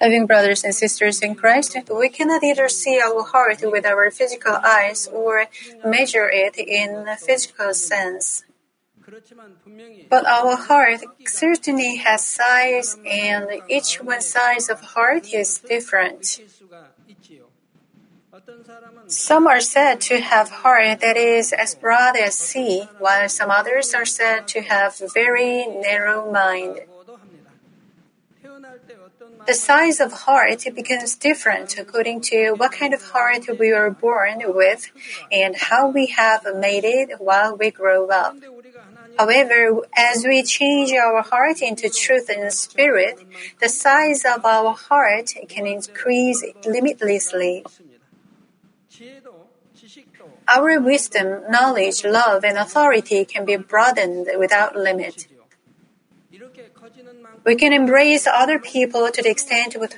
Loving brothers and sisters in Christ, we cannot either see our heart with our physical eyes or measure it in a physical sense. But our heart certainly has size, and each one's size of heart is different. Some are said to have heart that is as broad as sea, while some others are said to have very narrow mind. The size of heart becomes different according to what kind of heart we were born with and how we have made it while we grow up. However, as we change our heart into truth and spirit, the size of our heart can increase limitlessly. Our wisdom, knowledge, love, and authority can be broadened without limit. We can embrace other people to the extent with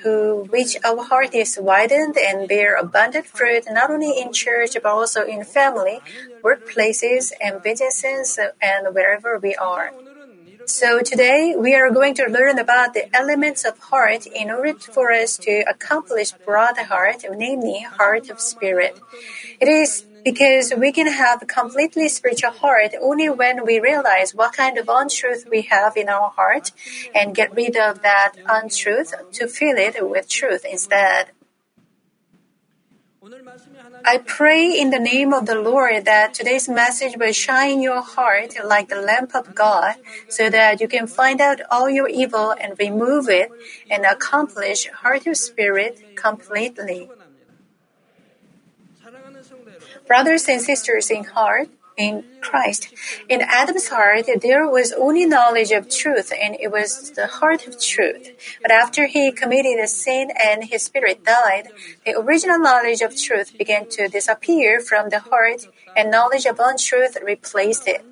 which our heart is widened and bear abundant fruit not only in church but also in family, workplaces, and businesses, and wherever we are. So today we are going to learn about the elements of heart in order for us to accomplish broad heart, namely heart of spirit. It is because we can have a completely spiritual heart only when we realize what kind of untruth we have in our heart and get rid of that untruth to fill it with truth instead. I pray in the name of the Lord that today's message will shine your heart like the lamp of God so that you can find out all your evil and remove it and accomplish heart of spirit completely. Brothers and sisters in heart, in Christ. In Adam's heart, there was only knowledge of truth, and it was the heart of truth. But after he committed a sin and his spirit died, the original knowledge of truth began to disappear from the heart, and knowledge of untruth replaced it.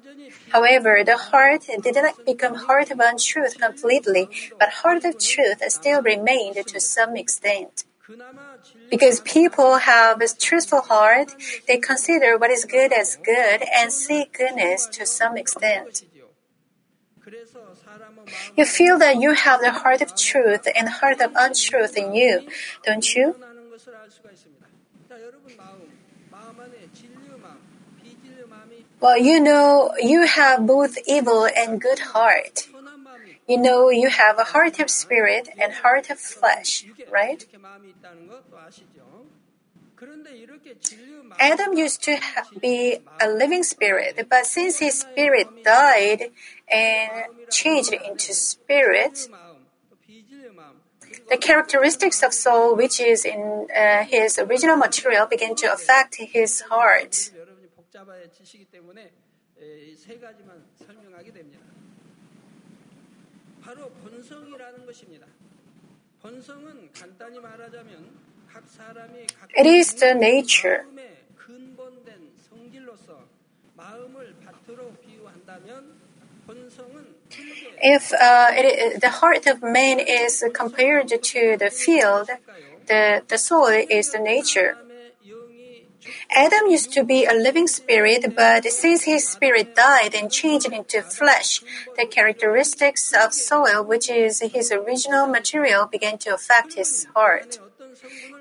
However, the heart did not become heart of untruth completely, but heart of truth still remained to some extent. Because people have a truthful heart, they consider what is good as good and seek goodness to some extent. You feel that you have the heart of truth and heart of untruth in you, don't you? Well, you know, you have both evil and good heart. You know, you have a heart of spirit and heart of flesh, right? Adam used to be a living spirit, but since his spirit died and changed into spirit, the characteristics of soul, which is in uh, his original material, began to affect his heart. 바로 본성이라는 것입니다. 본성은 간단히 말하자면 각 사람이 It is the nature. 근본된 성질로서 마음을 밭으로 비유한다면 본성은 If uh, it, the heart of man is compared to the field, the, the soul is the nature. Adam used to be a living spirit, but since his spirit died and changed into flesh, the characteristics of soil, which is his original material, began to affect his heart.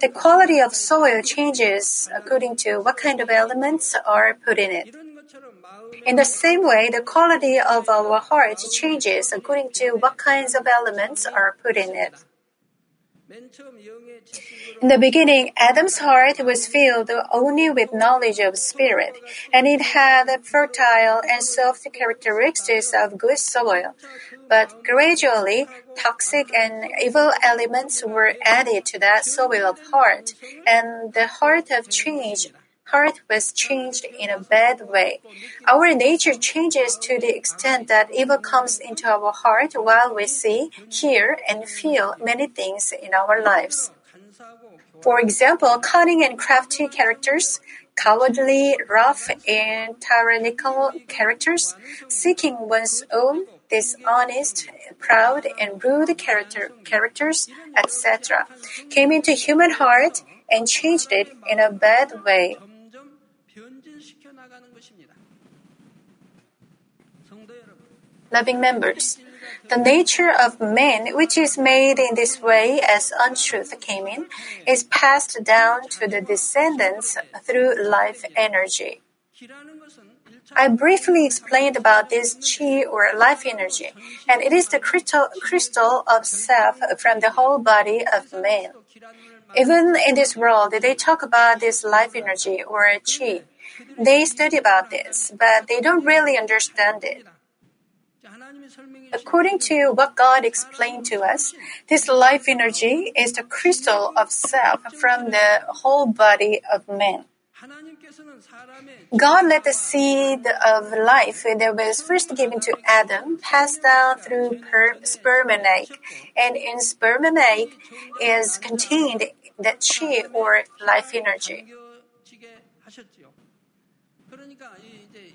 The quality of soil changes according to what kind of elements are put in it. In the same way, the quality of our heart changes according to what kinds of elements are put in it. In the beginning, Adam's heart was filled only with knowledge of spirit, and it had the fertile and soft characteristics of good soil. But gradually, toxic and evil elements were added to that soil of heart, and the heart of change heart was changed in a bad way. Our nature changes to the extent that evil comes into our heart while we see, hear, and feel many things in our lives. For example, cunning and crafty characters, cowardly, rough, and tyrannical characters, seeking one's own, dishonest, proud, and rude character, characters, etc., came into human heart and changed it in a bad way. Loving members, The nature of man, which is made in this way as untruth came in, is passed down to the descendants through life energy. I briefly explained about this chi or life energy, and it is the crystal, of self from the whole body of man. Even in this world, they talk about this life energy or chi. They study about this, but they don't really understand it. According to what God explained to us, this life energy is the crystal of self from the whole body of man. God let the seed of life that was first given to Adam pass down through per- sperm and egg, and in sperm and egg is contained the chi or life energy.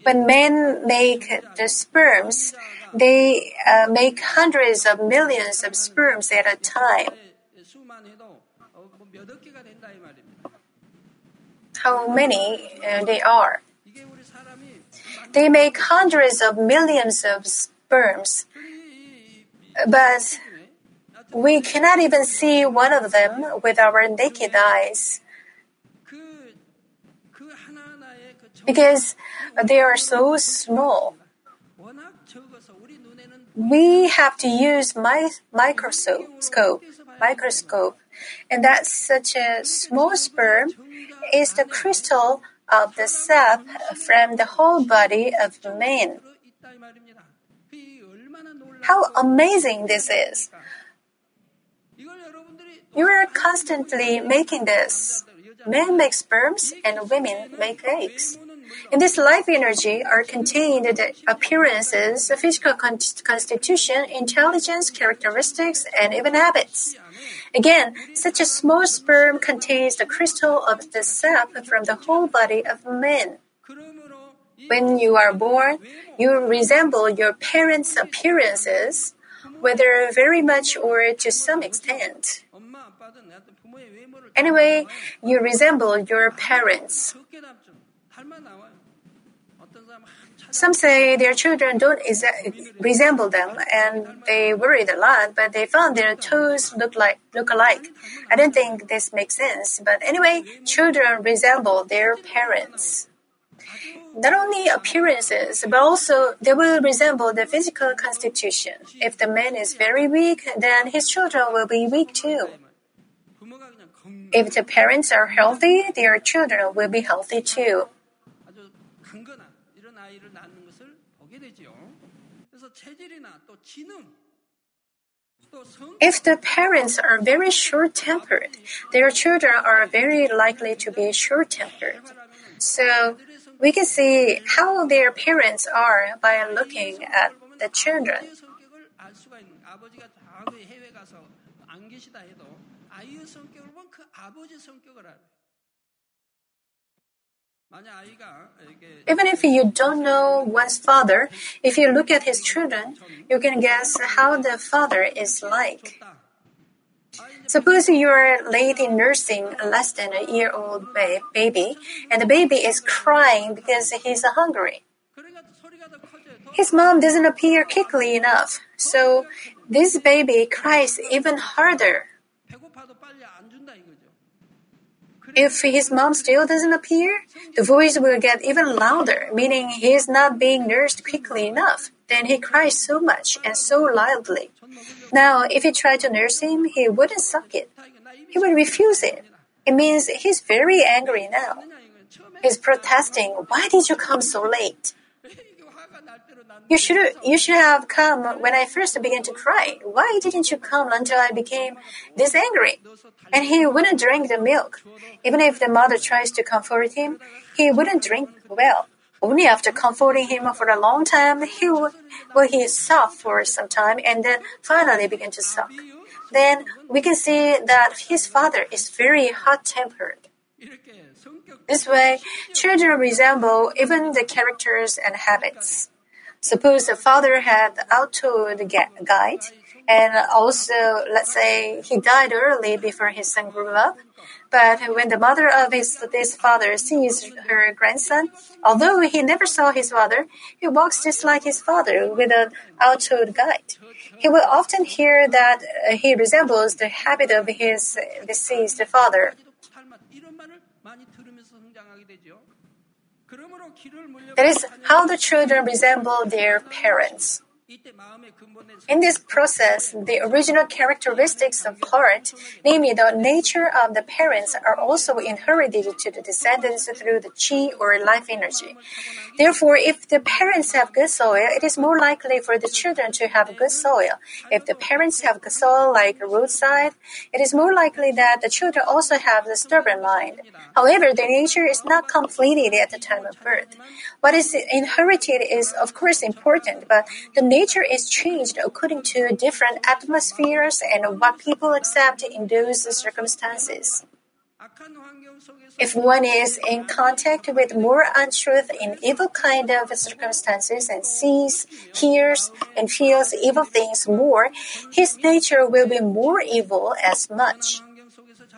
When men make the sperms, they uh, make hundreds of millions of sperms at a time. How many uh, they are? They make hundreds of millions of sperms, but we cannot even see one of them with our naked eyes because they are so small. We have to use my microscope, microscope, and that such a small sperm is the crystal of the sap from the whole body of the man. How amazing this is! You are constantly making this. Men make sperms and women make eggs. In this life energy are contained the appearances, physical constitution, intelligence, characteristics, and even habits. Again, such a small sperm contains the crystal of the sap from the whole body of man. When you are born, you resemble your parents' appearances, whether very much or to some extent. Anyway, you resemble your parents. Some say their children don't resemble them and they worried a lot, but they found their toes look like look alike. I don't think this makes sense, but anyway, children resemble their parents. Not only appearances, but also they will resemble the physical constitution. If the man is very weak, then his children will be weak too. If the parents are healthy, their children will be healthy too. If the parents are very short tempered, their children are very likely to be short tempered. So we can see how their parents are by looking at the children. Even if you don't know one's father, if you look at his children, you can guess how the father is like. Suppose you are late in nursing a less than a year old ba- baby, and the baby is crying because he's hungry. His mom doesn't appear quickly enough, so this baby cries even harder. If his mom still doesn't appear, the voice will get even louder, meaning he is not being nursed quickly enough. Then he cries so much and so loudly. Now, if you try to nurse him, he wouldn't suck it. He would refuse it. It means he's very angry now. He's protesting, Why did you come so late? You should you should have come when I first began to cry. Why didn't you come until I became this angry? And he wouldn't drink the milk. Even if the mother tries to comfort him, he wouldn't drink well. Only after comforting him for a long time, he would, well, he soft for some time and then finally begin to suck. Then we can see that his father is very hot tempered. This way, children resemble even the characters and habits. Suppose the father had auto guide and also, let's say he died early before his son grew up. But when the mother of his this father sees her grandson, although he never saw his father, he walks just like his father with an outward guide. He will often hear that uh, he resembles the habit of his deceased father. That is how the children resemble their parents. In this process, the original characteristics of heart, namely the nature of the parents, are also inherited to the descendants through the chi or life energy. Therefore, if the parents have good soil, it is more likely for the children to have good soil. If the parents have good soil like a roadside, it is more likely that the children also have the stubborn mind. However, the nature is not completed at the time of birth. What is inherited is, of course, important, but the nature is changed according to different atmospheres and what people accept in those circumstances. If one is in contact with more untruth in evil kind of circumstances and sees, hears, and feels evil things more, his nature will be more evil as much.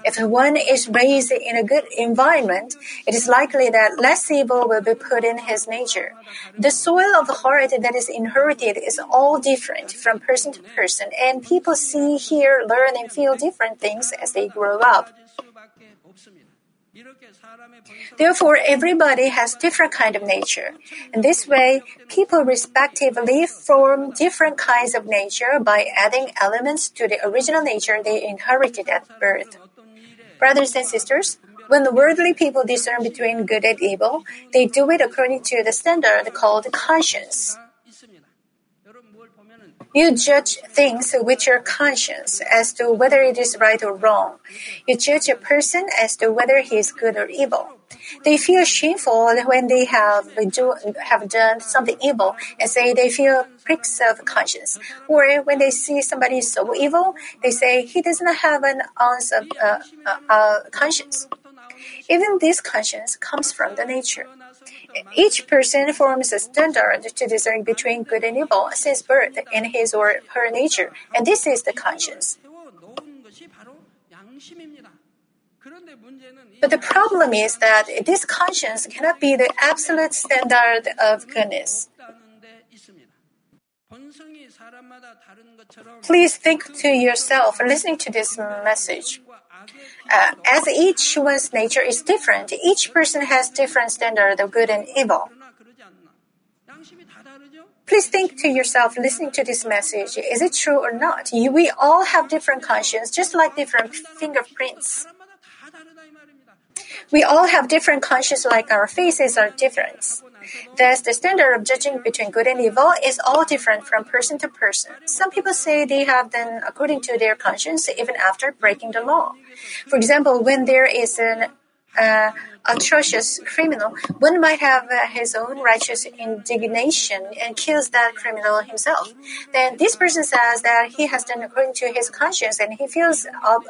If one is raised in a good environment, it is likely that less evil will be put in his nature. The soil of the heart that is inherited is all different from person to person, and people see, hear, learn, and feel different things as they grow up. Therefore, everybody has different kind of nature. In this way, people respectively form different kinds of nature by adding elements to the original nature they inherited at birth. Brothers and sisters, when the worldly people discern between good and evil, they do it according to the standard called conscience. You judge things with your conscience as to whether it is right or wrong. You judge a person as to whether he is good or evil. They feel shameful when they have, do, have done something evil and say they feel pricks of conscience. Or when they see somebody so evil, they say he does not have an ounce of uh, uh, uh, conscience. Even this conscience comes from the nature. Each person forms a standard to discern between good and evil since birth in his or her nature, and this is the conscience. But the problem is that this conscience cannot be the absolute standard of goodness. Please think to yourself listening to this message. Uh, as each one's nature is different, each person has different standard of good and evil. Please think to yourself listening to this message, is it true or not? We all have different conscience, just like different fingerprints. We all have different conscience like our faces are different. Thus, the standard of judging between good and evil is all different from person to person. Some people say they have done according to their conscience even after breaking the law. For example, when there is an uh, atrocious criminal, one might have uh, his own righteous indignation and kills that criminal himself. Then this person says that he has done according to his conscience and he feels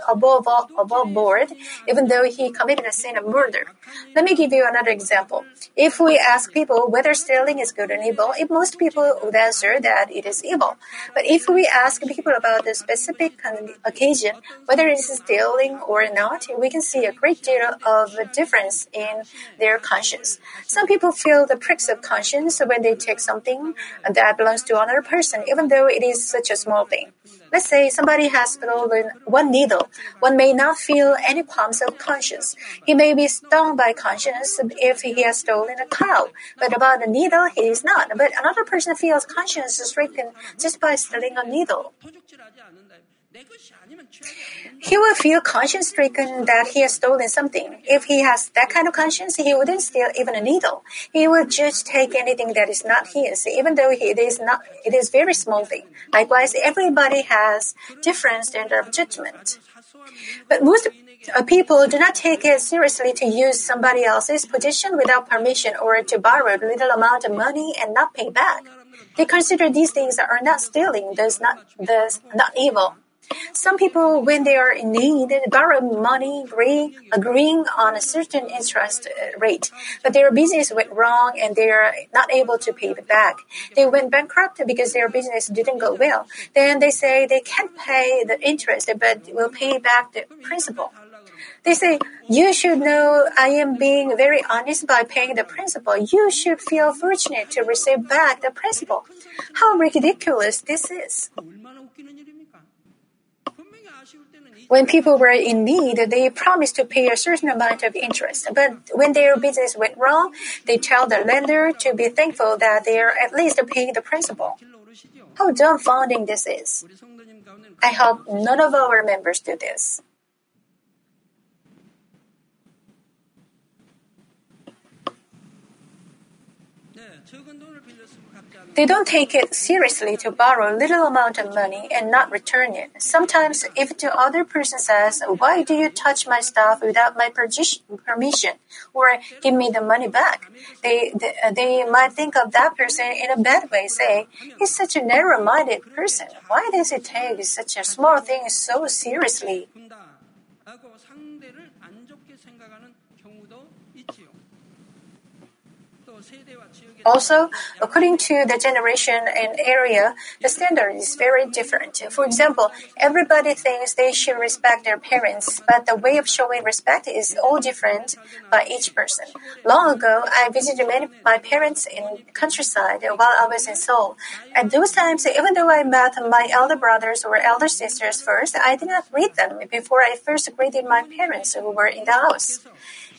above, above board, even though he committed a sin of murder. Let me give you another example. If we ask people whether stealing is good or evil, if most people would answer that it is evil. But if we ask people about the specific occasion, whether it is stealing or not, we can see a great deal of difference in their conscience. Some people feel the pricks of conscience when they take something that belongs to another person, even though it is such a small thing. Let's say somebody has stolen one needle. One may not feel any qualms of conscience. He may be stung by conscience if he has stolen a cow, but about a needle, he is not. But another person feels conscience stricken just by stealing a needle. He will feel conscience stricken that he has stolen something. If he has that kind of conscience, he wouldn't steal even a needle. He will just take anything that is not his, even though it is not, it is very small thing. Likewise, everybody has different standard of judgment. But most uh, people do not take it seriously to use somebody else's position without permission or to borrow a little amount of money and not pay back. They consider these things are not stealing, thus not, thus not evil. Some people, when they are in need, borrow money, agree, agreeing on a certain interest uh, rate, but their business went wrong and they are not able to pay it back. They went bankrupt because their business didn't go well. Then they say they can't pay the interest, but will pay back the principal. They say, you should know I am being very honest by paying the principal. You should feel fortunate to receive back the principal. How ridiculous this is. When people were in need, they promised to pay a certain amount of interest. But when their business went wrong, they tell the lender to be thankful that they are at least paying the principal. How dumbfounding this is. I hope none of our members do this. They don't take it seriously to borrow a little amount of money and not return it. Sometimes, if the other person says, Why do you touch my stuff without my permission? or give me the money back, they, they, uh, they might think of that person in a bad way, say, He's such a narrow minded person. Why does he take such a small thing so seriously? Also, according to the generation and area, the standard is very different. For example, everybody thinks they should respect their parents, but the way of showing respect is all different by each person. Long ago, I visited many, my parents in countryside while I was in Seoul. At those times, even though I met my elder brothers or elder sisters first, I did not greet them before I first greeted my parents who were in the house.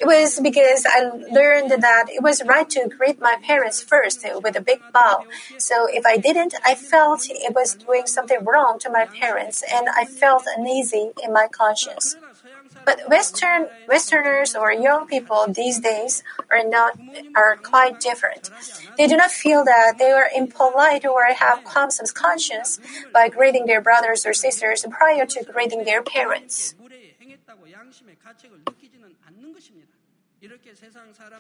It was because I learned that it was right to greet my parents first with a big bow. So if I didn't, I felt it was doing something wrong to my parents and I felt uneasy in my conscience. But Western Westerners or young people these days are not are quite different. They do not feel that they are impolite or have of conscience by greeting their brothers or sisters prior to greeting their parents.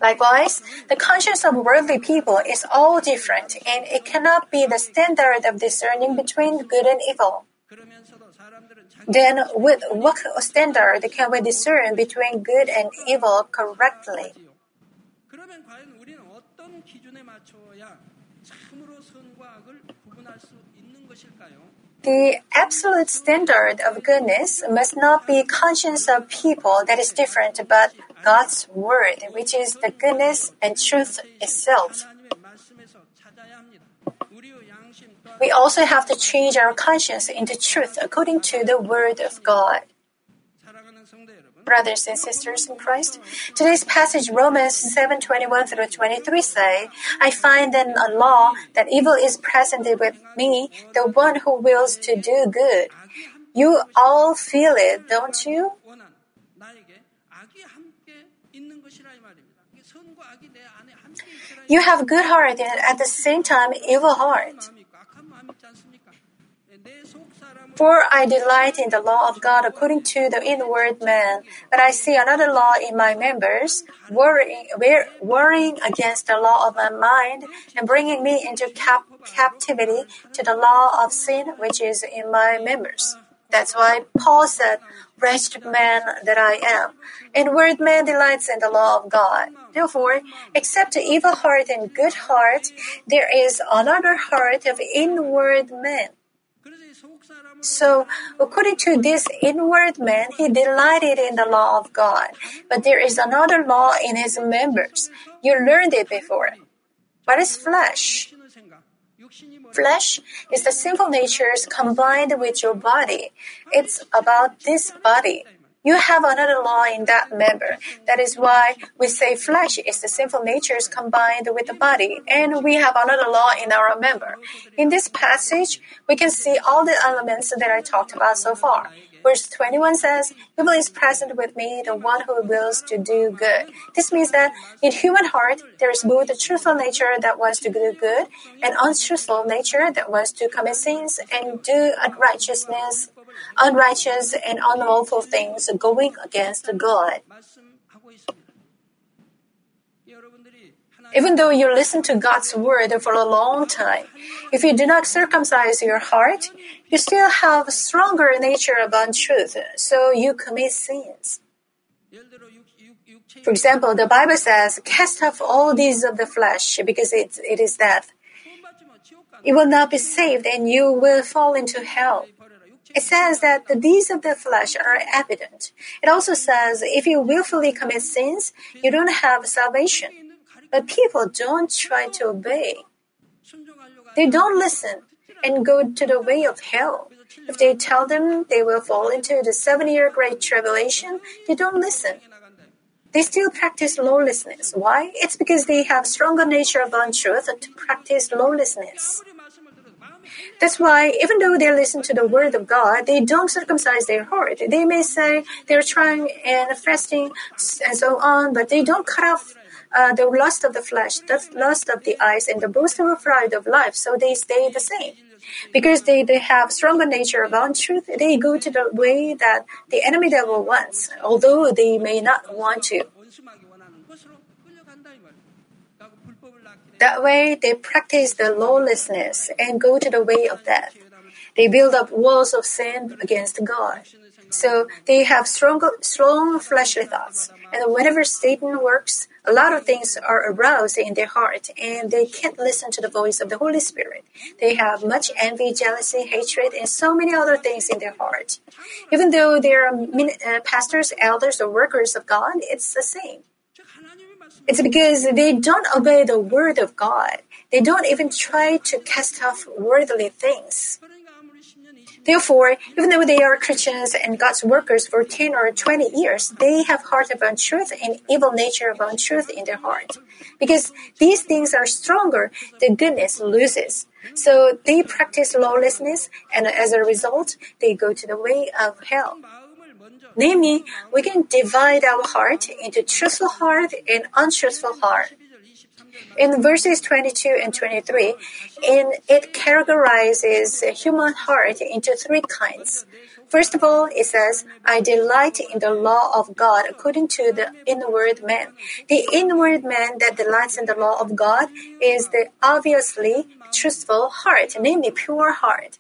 Likewise, the conscience of worldly people is all different and it cannot be the standard of discerning between good and evil. Then, with what standard can we discern between good and evil correctly? The absolute standard of goodness must not be conscience of people that is different, but God's word, which is the goodness and truth itself. We also have to change our conscience into truth according to the word of God. Brothers and sisters in Christ, today's passage Romans 7:21 through 23 say, I find in a law that evil is present with me, the one who wills to do good. You all feel it, don't you? You have good heart and at the same time evil heart. For I delight in the law of God according to the inward man, but I see another law in my members, worrying, worrying against the law of my mind and bringing me into cap- captivity to the law of sin which is in my members. That's why Paul said, Wretched man that I am. Inward man delights in the law of God. Therefore, except the evil heart and good heart, there is another heart of inward man so, according to this inward man, he delighted in the law of God. But there is another law in his members. You learned it before. What is flesh? Flesh is the sinful natures combined with your body. It's about this body. You have another law in that member. That is why we say flesh is the sinful natures combined with the body, and we have another law in our member. In this passage, we can see all the elements that I talked about so far. Verse 21 says, Evil is present with me, the one who wills to do good. This means that in human heart, there is both a truthful nature that wants to do good and untruthful nature that wants to commit sins and do unrighteousness unrighteous and unlawful things going against God. Even though you listen to God's word for a long time, if you do not circumcise your heart, you still have a stronger nature of untruth, so you commit sins. For example, the Bible says, cast off all deeds of the flesh because it, it is death. You will not be saved and you will fall into hell. It says that the deeds of the flesh are evident. It also says if you willfully commit sins, you don't have salvation. But people don't try to obey. They don't listen and go to the way of hell. If they tell them they will fall into the seven year great tribulation, they don't listen. They still practice lawlessness. Why? It's because they have stronger nature of untruth to practice lawlessness. That's why, even though they listen to the word of God, they don't circumcise their heart. They may say they're trying and fasting and so on, but they don't cut off uh, the lust of the flesh, the lust of the eyes, and the boast boastful pride of life, so they stay the same. Because they, they have stronger nature of untruth, they go to the way that the enemy devil wants, although they may not want to. That way, they practice the lawlessness and go to the way of death. They build up walls of sin against God. So they have strong, strong fleshly thoughts. And whenever Satan works, a lot of things are aroused in their heart and they can't listen to the voice of the Holy Spirit. They have much envy, jealousy, hatred, and so many other things in their heart. Even though they are uh, pastors, elders, or workers of God, it's the same. It's because they don't obey the word of God. They don't even try to cast off worldly things. Therefore, even though they are Christians and God's workers for 10 or 20 years, they have heart of untruth and evil nature of untruth in their heart. Because these things are stronger, the goodness loses. So they practice lawlessness and as a result, they go to the way of hell. Namely, we can divide our heart into truthful heart and untruthful heart. In verses 22 and 23, in, it categorizes human heart into three kinds. First of all, it says, I delight in the law of God according to the inward man. The inward man that delights in the law of God is the obviously truthful heart, namely pure heart.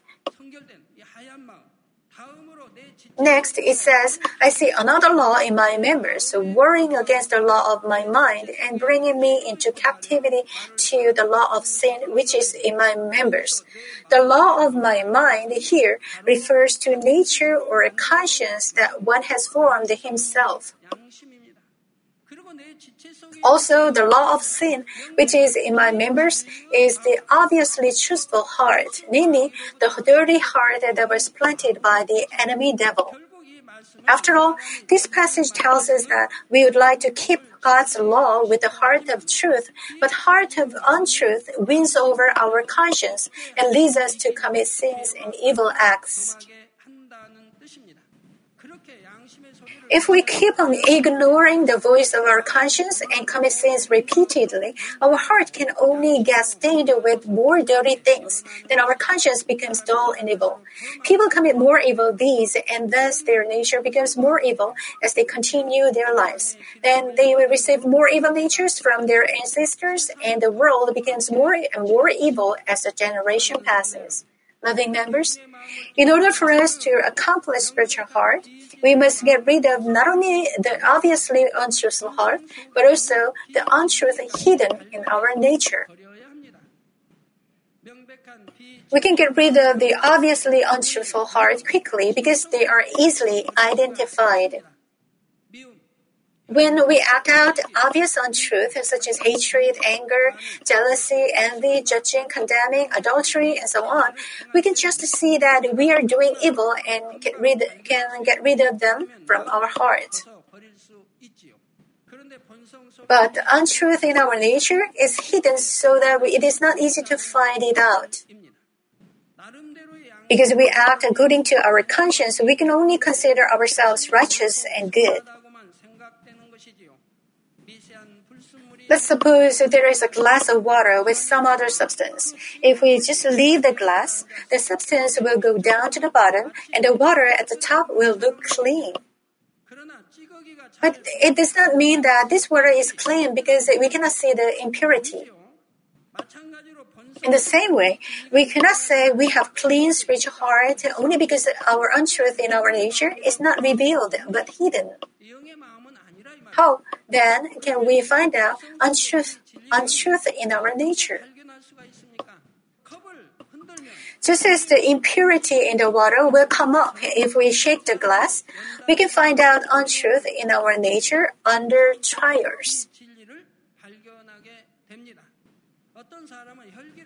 Next, it says, I see another law in my members, warring against the law of my mind and bringing me into captivity to the law of sin which is in my members. The law of my mind here refers to nature or a conscience that one has formed himself. Also, the law of sin, which is in my members, is the obviously truthful heart, namely, the dirty heart that was planted by the enemy devil. After all, this passage tells us that we would like to keep God's law with the heart of truth, but heart of untruth wins over our conscience and leads us to commit sins and evil acts. If we keep on ignoring the voice of our conscience and commit sins repeatedly, our heart can only get stained with more dirty things. Then our conscience becomes dull and evil. People commit more evil deeds, and thus their nature becomes more evil as they continue their lives. Then they will receive more evil natures from their ancestors, and the world becomes more and more evil as the generation passes. Loving members, in order for us to accomplish spiritual heart, we must get rid of not only the obviously untruthful heart, but also the untruth hidden in our nature. We can get rid of the obviously untruthful heart quickly because they are easily identified. When we act out obvious untruth such as hatred, anger, jealousy, envy, judging, condemning, adultery, and so on, we can just see that we are doing evil and get rid, can get rid of them from our heart. But untruth in our nature is hidden so that it is not easy to find it out. Because we act according to our conscience, we can only consider ourselves righteous and good. Let's suppose there is a glass of water with some other substance. If we just leave the glass, the substance will go down to the bottom and the water at the top will look clean. But it does not mean that this water is clean because we cannot see the impurity. In the same way, we cannot say we have clean spiritual heart only because our untruth in our nature is not revealed but hidden. How then can we find out untruth, untruth in our nature? Just as the impurity in the water will come up if we shake the glass, we can find out untruth in our nature under trials.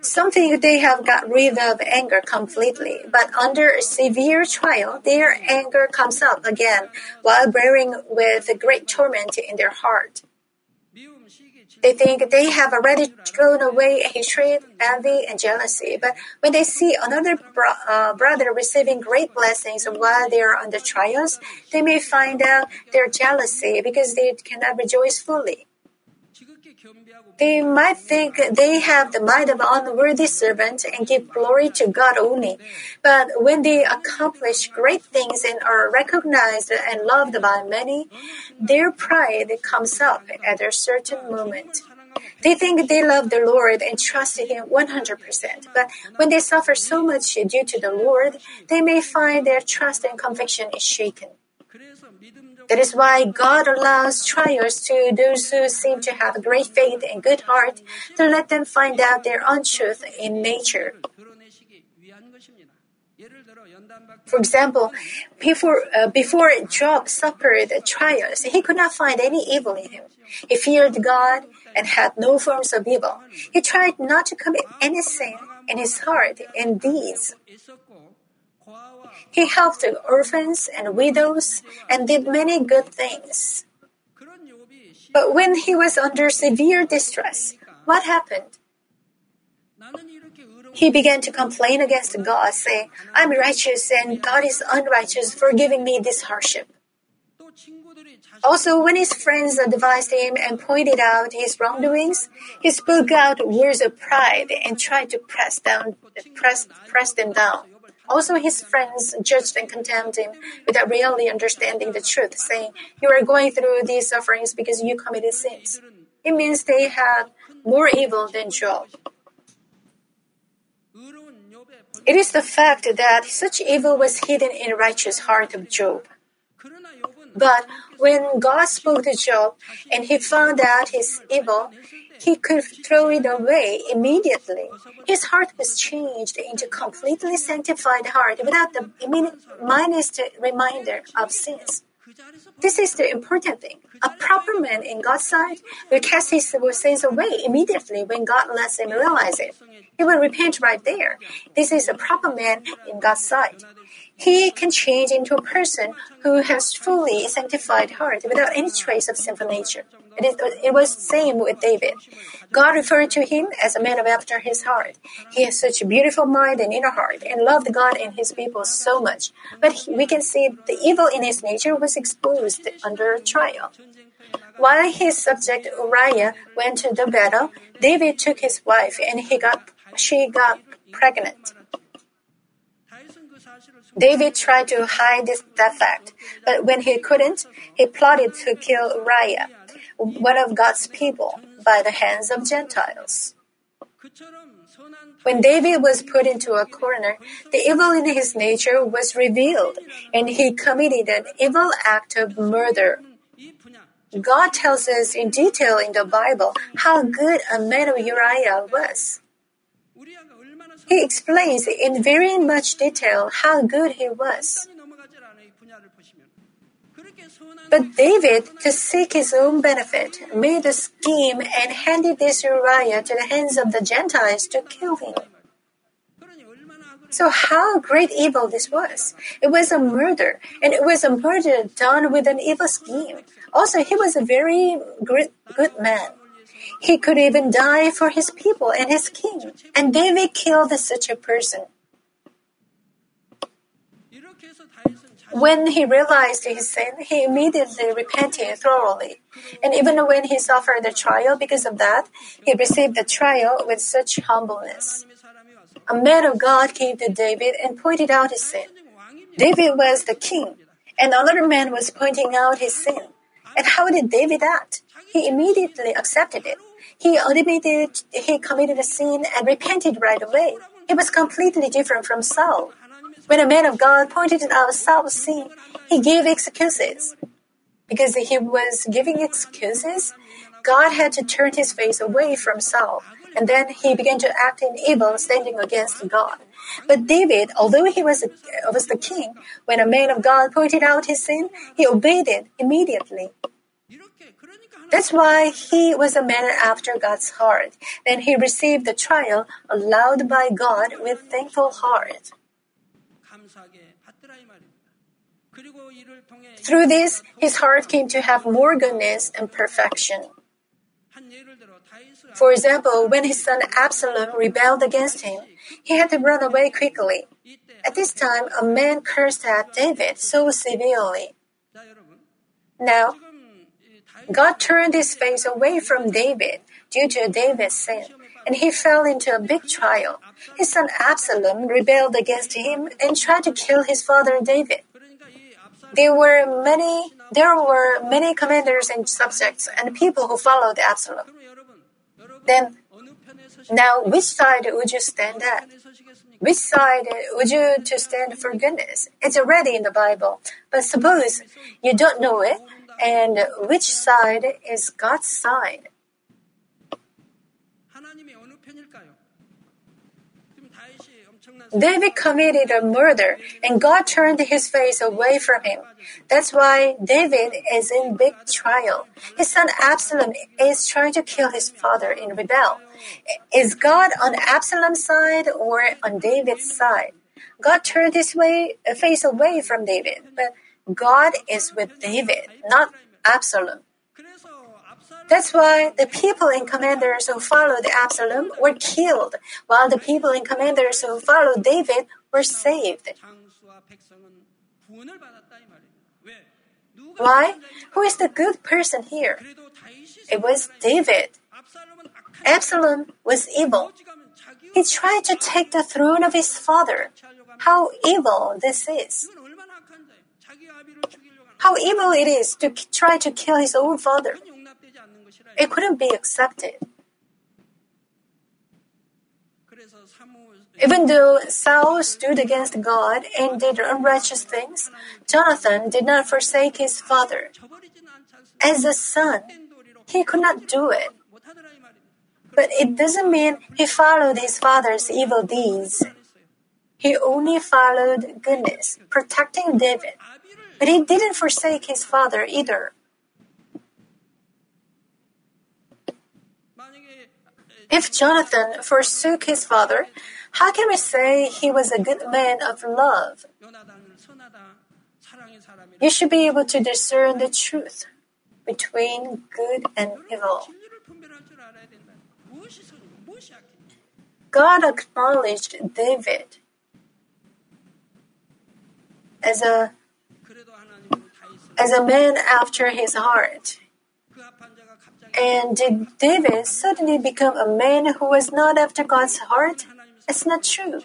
Some think they have got rid of anger completely, but under severe trial, their anger comes up again while bearing with great torment in their heart. They think they have already thrown away hatred, envy, and jealousy, but when they see another bro- uh, brother receiving great blessings while they are under trials, they may find out their jealousy because they cannot rejoice fully. They might think they have the mind of an unworthy servant and give glory to God only. But when they accomplish great things and are recognized and loved by many, their pride comes up at a certain moment. They think they love the Lord and trust Him 100%, but when they suffer so much due to the Lord, they may find their trust and conviction is shaken. That is why God allows trials to those who seem to have great faith and good heart to let them find out their untruth in nature. For example, before, uh, before Job suffered trials, he could not find any evil in him. He feared God and had no forms of evil. He tried not to commit any sin in his heart and deeds. He helped orphans and widows and did many good things. But when he was under severe distress, what happened? He began to complain against God, saying, I'm righteous and God is unrighteous for giving me this hardship. Also, when his friends advised him and pointed out his wrongdoings, he spoke out words of pride and tried to press down, press, press them down. Also, his friends judged and condemned him without really understanding the truth, saying, You are going through these sufferings because you committed sins. It means they had more evil than Job. It is the fact that such evil was hidden in the righteous heart of Job. But when God spoke to Job and he found out his evil, he could throw it away immediately. His heart was changed into completely sanctified heart without the minutest reminder of sins. This is the important thing. A proper man in God's sight will cast his sins away immediately when God lets him realize it. He will repent right there. This is a proper man in God's sight. He can change into a person who has fully sanctified heart without any trace of sinful nature. It, is, it was the same with David. God referred to him as a man of after his heart. He has such a beautiful mind and inner heart and loved God and his people so much. But he, we can see the evil in his nature was exposed under trial. While his subject Uriah went to the battle, David took his wife and he got, she got pregnant. David tried to hide this, fact, but when he couldn't, he plotted to kill Uriah, one of God's people, by the hands of Gentiles. When David was put into a corner, the evil in his nature was revealed, and he committed an evil act of murder. God tells us in detail in the Bible how good a man of Uriah was. He explains in very much detail how good he was. But David, to seek his own benefit, made a scheme and handed this Uriah to the hands of the Gentiles to kill him. So how great evil this was. It was a murder, and it was a murder done with an evil scheme. Also, he was a very good, man. He could even die for his people and his king. And David killed such a person. When he realized his sin, he immediately repented thoroughly. And even when he suffered a trial because of that, he received the trial with such humbleness. A man of God came to David and pointed out his sin. David was the king, and another man was pointing out his sin. And how did David act? He immediately accepted it. he admitted he committed a sin and repented right away. He was completely different from Saul. When a man of God pointed out Saul's sin, he gave excuses. Because he was giving excuses, God had to turn his face away from Saul, and then he began to act in evil, standing against God. But David, although he was, was the king, when a man of God pointed out his sin, he obeyed it immediately. That's why he was a man after God's heart. Then he received the trial allowed by God with thankful heart. Through this, his heart came to have more goodness and perfection. For example, when his son Absalom rebelled against him, he had to run away quickly. At this time, a man cursed at David so severely. Now, God turned his face away from David due to David's sin, and he fell into a big trial. His son Absalom rebelled against him and tried to kill his father David. There were many there were many commanders and subjects and people who followed Absalom. Then now which side would you stand at? Which side would you to stand for goodness? It's already in the Bible. But suppose you don't know it, and which side is God's side? David committed a murder and God turned his face away from him. That's why David is in big trial. His son Absalom is trying to kill his father in rebel. Is God on Absalom's side or on David's side? God turned his way, face away from David, but God is with David, not Absalom. That's why the people and commanders who followed Absalom were killed, while the people and commanders who followed David were saved. Why? Who is the good person here? It was David. Absalom was evil. He tried to take the throne of his father. How evil this is. How evil it is to try to kill his own father. It couldn't be accepted. Even though Saul stood against God and did unrighteous things, Jonathan did not forsake his father. As a son, he could not do it. But it doesn't mean he followed his father's evil deeds. He only followed goodness, protecting David. But he didn't forsake his father either. If Jonathan forsook his father, how can we say he was a good man of love? You should be able to discern the truth between good and evil. God acknowledged David as a as a man after his heart. And did David suddenly become a man who was not after God's heart? It's not true.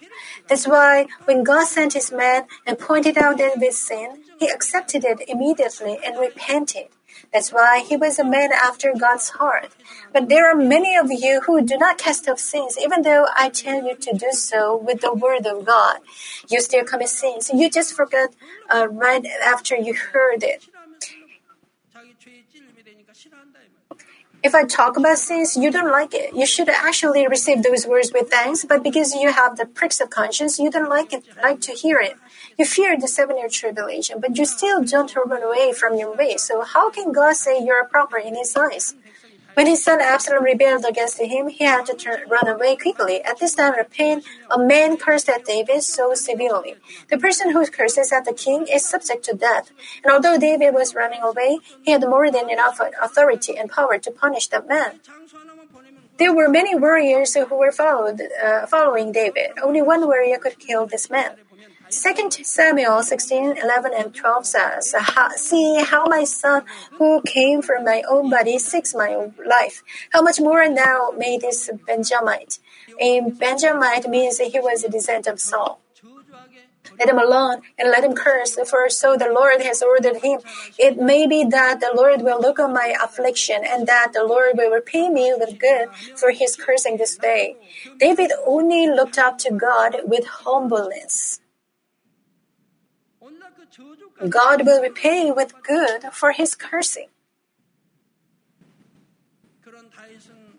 That's why when God sent his man and pointed out David's sin, he accepted it immediately and repented. That's why he was a man after God's heart. But there are many of you who do not cast off sins, even though I tell you to do so with the word of God. You still commit sins. You just forgot uh, right after you heard it. If I talk about sins, you don't like it. You should actually receive those words with thanks, but because you have the pricks of conscience, you don't like it, like to hear it. You fear the seven-year tribulation, but you still don't run away from your way. So how can God say you're proper in His eyes? When his son Absalom rebelled against him, he had to turn, run away quickly. At this time of pain, a man cursed at David so severely. The person who curses at the king is subject to death. And although David was running away, he had more than enough authority and power to punish that man. There were many warriors who were followed, uh, following David. Only one warrior could kill this man. 2 Samuel 16, 11 and 12 says, See how my son who came from my own body seeks my life. How much more now may this Benjamite. A Benjamite means he was a descendant of Saul. Let him alone and let him curse, for so the Lord has ordered him. It may be that the Lord will look on my affliction and that the Lord will repay me with good for his cursing this day. David only looked up to God with humbleness. God will repay with good for his cursing.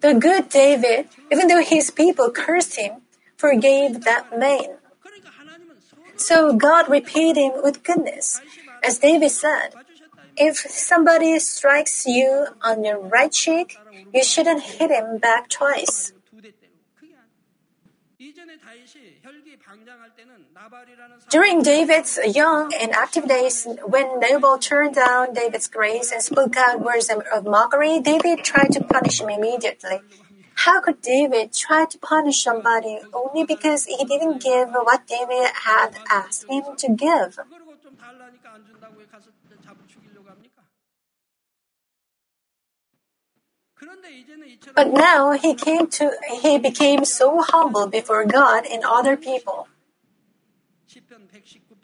The good David, even though his people cursed him, forgave that man. So God repaid him with goodness. As David said, if somebody strikes you on your right cheek, you shouldn't hit him back twice. During David's young and active days, when Nabal turned down David's grace and spoke out words of mockery, David tried to punish him immediately. How could David try to punish somebody only because he didn't give what David had asked him to give? But now he came to he became so humble before God and other people.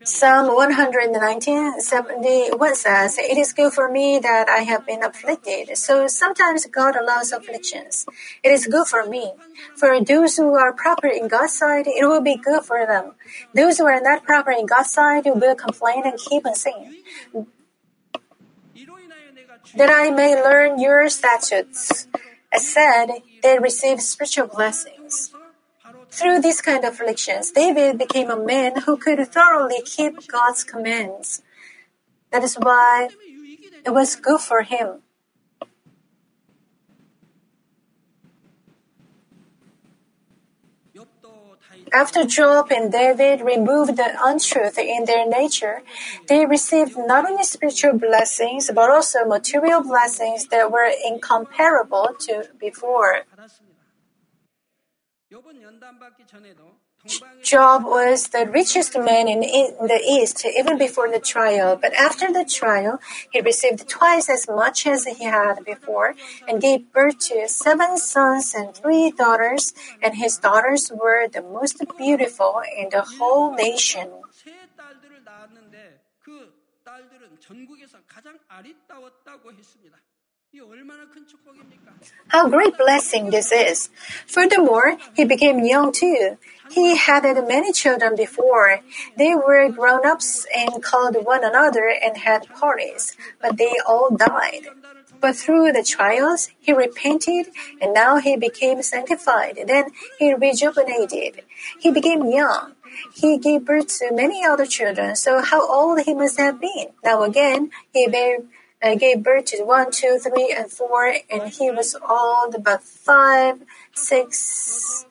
Psalm 119, 71 says, It is good for me that I have been afflicted. So sometimes God allows afflictions. It is good for me. For those who are proper in God's sight, it will be good for them. Those who are not proper in God's sight will complain and keep on saying, That I may learn your statutes. As said, they receive spiritual blessings. Through these kind of afflictions, David became a man who could thoroughly keep God's commands. That is why it was good for him. After Job and David removed the untruth in their nature, they received not only spiritual blessings but also material blessings that were incomparable to before. Job was the richest man in the East even before the trial, but after the trial, he received twice as much as he had before and gave birth to seven sons and three daughters, and his daughters were the most beautiful in the whole nation. How great blessing this is! Furthermore, he became young too. He had many children before. They were grown ups and called one another and had parties, but they all died. But through the trials, he repented and now he became sanctified. Then he rejuvenated. He became young. He gave birth to many other children, so how old he must have been. Now again, he uh, gave birth to one, two, three, and four, and he was old but five, six,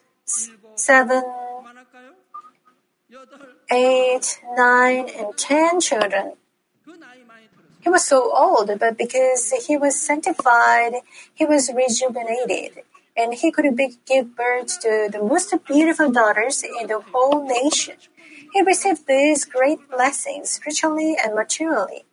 seven, eight, nine, and ten children. He was so old, but because he was sanctified, he was rejuvenated, and he could give birth to the most beautiful daughters in the whole nation. He received these great blessings spiritually and materially.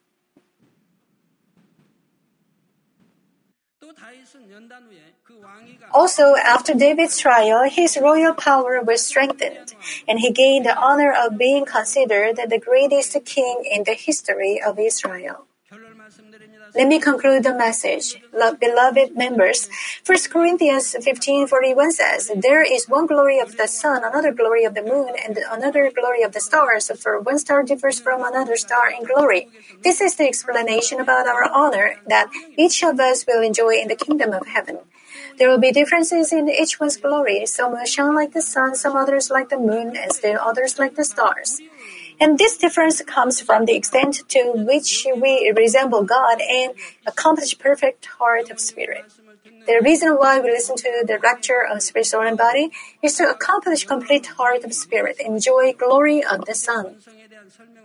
Also, after David's trial, his royal power was strengthened, and he gained the honor of being considered the greatest king in the history of Israel. Let me conclude the message. Beloved members, 1 Corinthians 15:41 says, "There is one glory of the sun, another glory of the moon, and another glory of the stars, for one star differs from another star in glory." This is the explanation about our honor that each of us will enjoy in the kingdom of heaven. There will be differences in each one's glory. Some will shine like the sun, some others like the moon, and still others like the stars. And this difference comes from the extent to which we resemble God and accomplish perfect heart of spirit. The reason why we listen to the lecture on spirit, soul, and body is to accomplish complete heart of spirit, enjoy glory of the sun.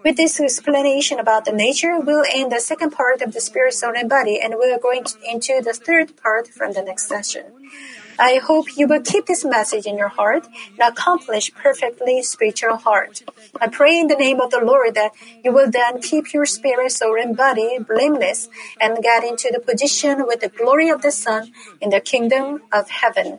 With this explanation about the nature, we'll end the second part of the spirit, soul, and body, and we're going into the third part from the next session. I hope you will keep this message in your heart and accomplish perfectly spiritual heart. I pray in the name of the Lord that you will then keep your spirit, soul, and body blameless and get into the position with the glory of the sun in the kingdom of heaven.